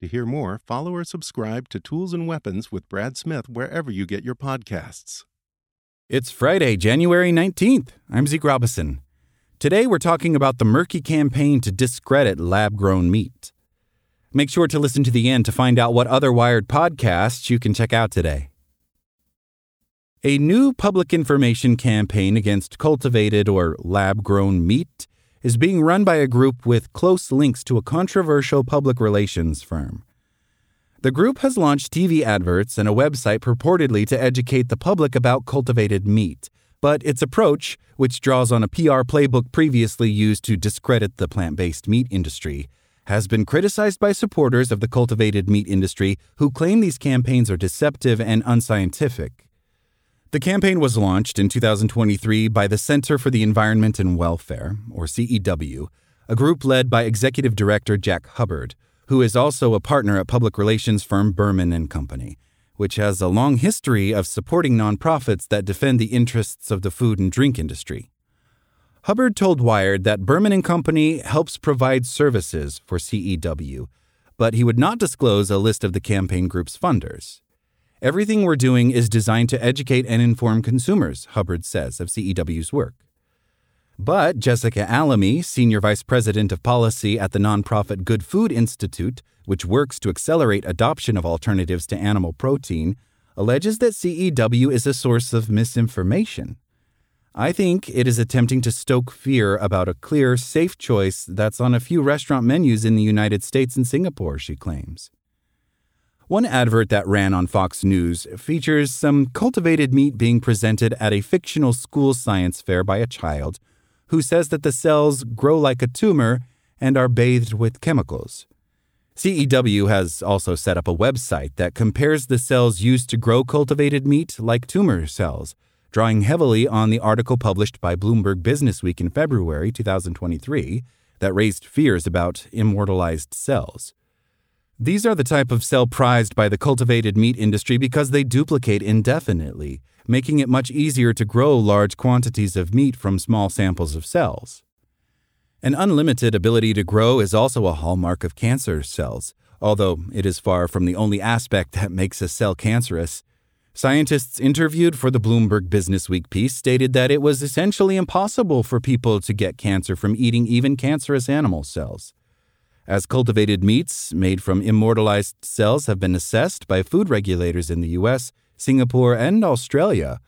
To hear more, follow or subscribe to Tools and Weapons with Brad Smith wherever you get your podcasts. It's Friday, January 19th. I'm Zeke Robison. Today we're talking about the murky campaign to discredit lab grown meat. Make sure to listen to the end to find out what other Wired podcasts you can check out today. A new public information campaign against cultivated or lab grown meat is being run by a group with close links to a controversial public relations firm. The group has launched TV adverts and a website purportedly to educate the public about cultivated meat. But its approach, which draws on a PR playbook previously used to discredit the plant based meat industry, has been criticized by supporters of the cultivated meat industry who claim these campaigns are deceptive and unscientific. The campaign was launched in 2023 by the Center for the Environment and Welfare, or CEW, a group led by Executive Director Jack Hubbard, who is also a partner at public relations firm Berman and Company, which has a long history of supporting nonprofits that defend the interests of the food and drink industry. Hubbard told Wired that Berman and Company helps provide services for CEW, but he would not disclose a list of the campaign group's funders. Everything we're doing is designed to educate and inform consumers, Hubbard says of CEW's work. But Jessica Almy, Senior Vice President of Policy at the nonprofit Good Food Institute, which works to accelerate adoption of alternatives to animal protein, alleges that CEW is a source of misinformation. I think it is attempting to stoke fear about a clear, safe choice that's on a few restaurant menus in the United States and Singapore, she claims. One advert that ran on Fox News features some cultivated meat being presented at a fictional school science fair by a child who says that the cells grow like a tumor and are bathed with chemicals. CEW has also set up a website that compares the cells used to grow cultivated meat like tumor cells, drawing heavily on the article published by Bloomberg Businessweek in February 2023 that raised fears about immortalized cells. These are the type of cell prized by the cultivated meat industry because they duplicate indefinitely, making it much easier to grow large quantities of meat from small samples of cells. An unlimited ability to grow is also a hallmark of cancer cells, although it is far from the only aspect that makes a cell cancerous. Scientists interviewed for the Bloomberg Businessweek piece stated that it was essentially impossible for people to get cancer from eating even cancerous animal cells. As cultivated meats made from immortalized cells have been assessed by food regulators in the US, Singapore, and Australia,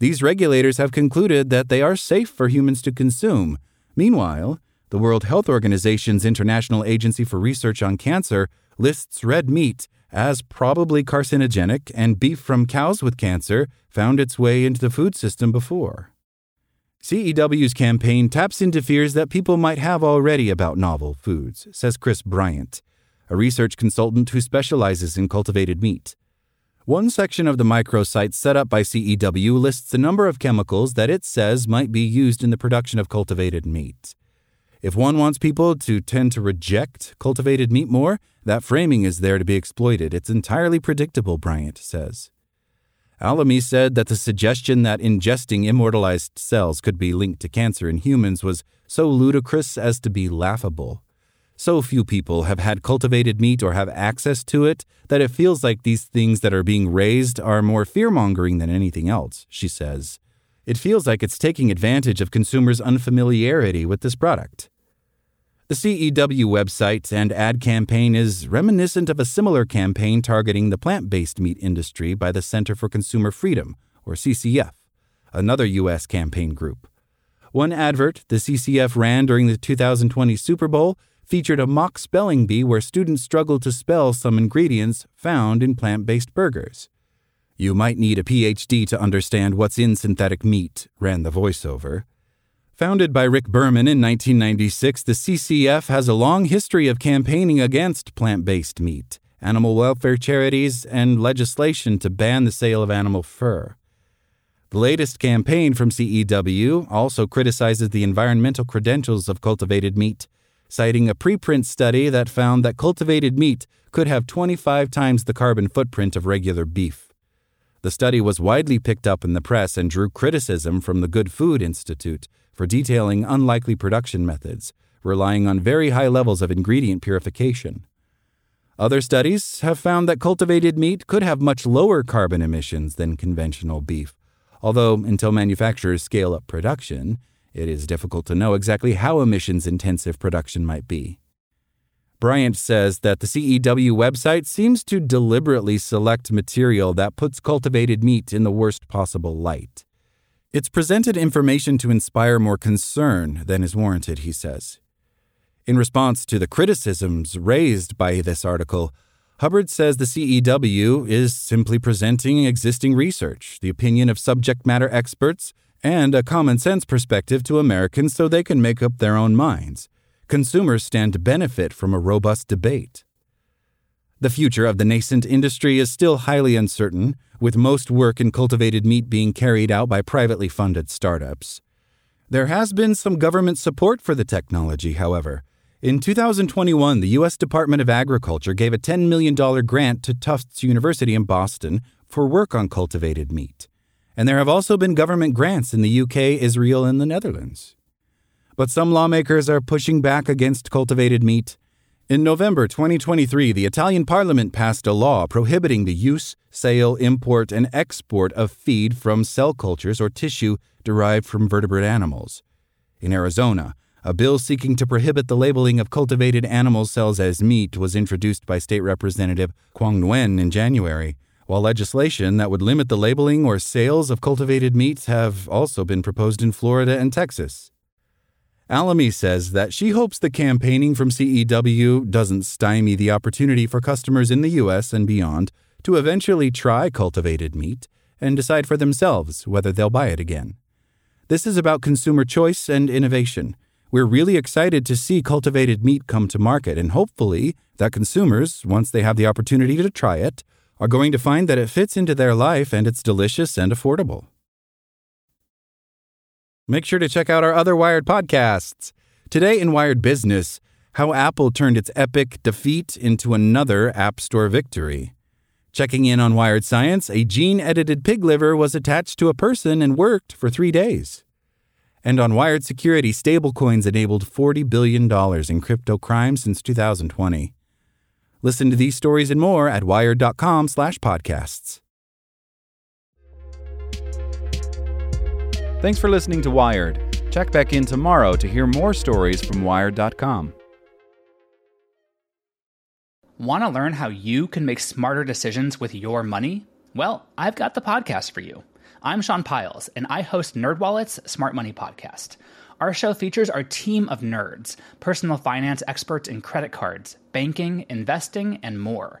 these regulators have concluded that they are safe for humans to consume. Meanwhile, the World Health Organization's International Agency for Research on Cancer lists red meat as probably carcinogenic, and beef from cows with cancer found its way into the food system before. CEW's campaign taps into fears that people might have already about novel foods, says Chris Bryant, a research consultant who specializes in cultivated meat. One section of the microsite set up by CEW lists a number of chemicals that it says might be used in the production of cultivated meat. If one wants people to tend to reject cultivated meat more, that framing is there to be exploited. It's entirely predictable, Bryant says. Almy said that the suggestion that ingesting immortalized cells could be linked to cancer in humans was so ludicrous as to be laughable. So few people have had cultivated meat or have access to it that it feels like these things that are being raised are more fear mongering than anything else, she says. It feels like it's taking advantage of consumers' unfamiliarity with this product. The CEW website and ad campaign is reminiscent of a similar campaign targeting the plant based meat industry by the Center for Consumer Freedom, or CCF, another U.S. campaign group. One advert the CCF ran during the 2020 Super Bowl featured a mock spelling bee where students struggled to spell some ingredients found in plant based burgers. You might need a PhD to understand what's in synthetic meat, ran the voiceover. Founded by Rick Berman in 1996, the CCF has a long history of campaigning against plant based meat, animal welfare charities, and legislation to ban the sale of animal fur. The latest campaign from CEW also criticizes the environmental credentials of cultivated meat citing a preprint study that found that cultivated meat could have 25 times the carbon footprint of regular beef. The study was widely picked up in the press and drew criticism from the Good Food Institute for detailing unlikely production methods, relying on very high levels of ingredient purification. Other studies have found that cultivated meat could have much lower carbon emissions than conventional beef, although until manufacturers scale up production, it is difficult to know exactly how emissions intensive production might be. Bryant says that the CEW website seems to deliberately select material that puts cultivated meat in the worst possible light. It's presented information to inspire more concern than is warranted, he says. In response to the criticisms raised by this article, Hubbard says the CEW is simply presenting existing research, the opinion of subject matter experts, and a common sense perspective to Americans so they can make up their own minds. Consumers stand to benefit from a robust debate. The future of the nascent industry is still highly uncertain, with most work in cultivated meat being carried out by privately funded startups. There has been some government support for the technology, however. In 2021, the U.S. Department of Agriculture gave a $10 million grant to Tufts University in Boston for work on cultivated meat and there have also been government grants in the UK, Israel, and the Netherlands. But some lawmakers are pushing back against cultivated meat. In November 2023, the Italian parliament passed a law prohibiting the use, sale, import, and export of feed from cell cultures or tissue derived from vertebrate animals. In Arizona, a bill seeking to prohibit the labeling of cultivated animal cells as meat was introduced by State Representative Quang Nguyen in January while legislation that would limit the labeling or sales of cultivated meats have also been proposed in Florida and Texas. Almy says that she hopes the campaigning from CEW doesn't stymie the opportunity for customers in the U.S. and beyond to eventually try cultivated meat and decide for themselves whether they'll buy it again. This is about consumer choice and innovation. We're really excited to see cultivated meat come to market, and hopefully, that consumers, once they have the opportunity to try it, are going to find that it fits into their life and it's delicious and affordable. Make sure to check out our other Wired podcasts. Today in Wired Business, how Apple turned its epic defeat into another App Store victory. Checking in on Wired Science, a gene edited pig liver was attached to a person and worked for three days. And on Wired Security, stablecoins enabled $40 billion in crypto crime since 2020. Listen to these stories and more at wired.com/podcasts. Thanks for listening to Wired. Check back in tomorrow to hear more stories from wired.com. Want to learn how you can make smarter decisions with your money? Well, I've got the podcast for you. I'm Sean Pyles, and I host NerdWallet's Smart Money Podcast our show features our team of nerds, personal finance experts in credit cards, banking, investing, and more.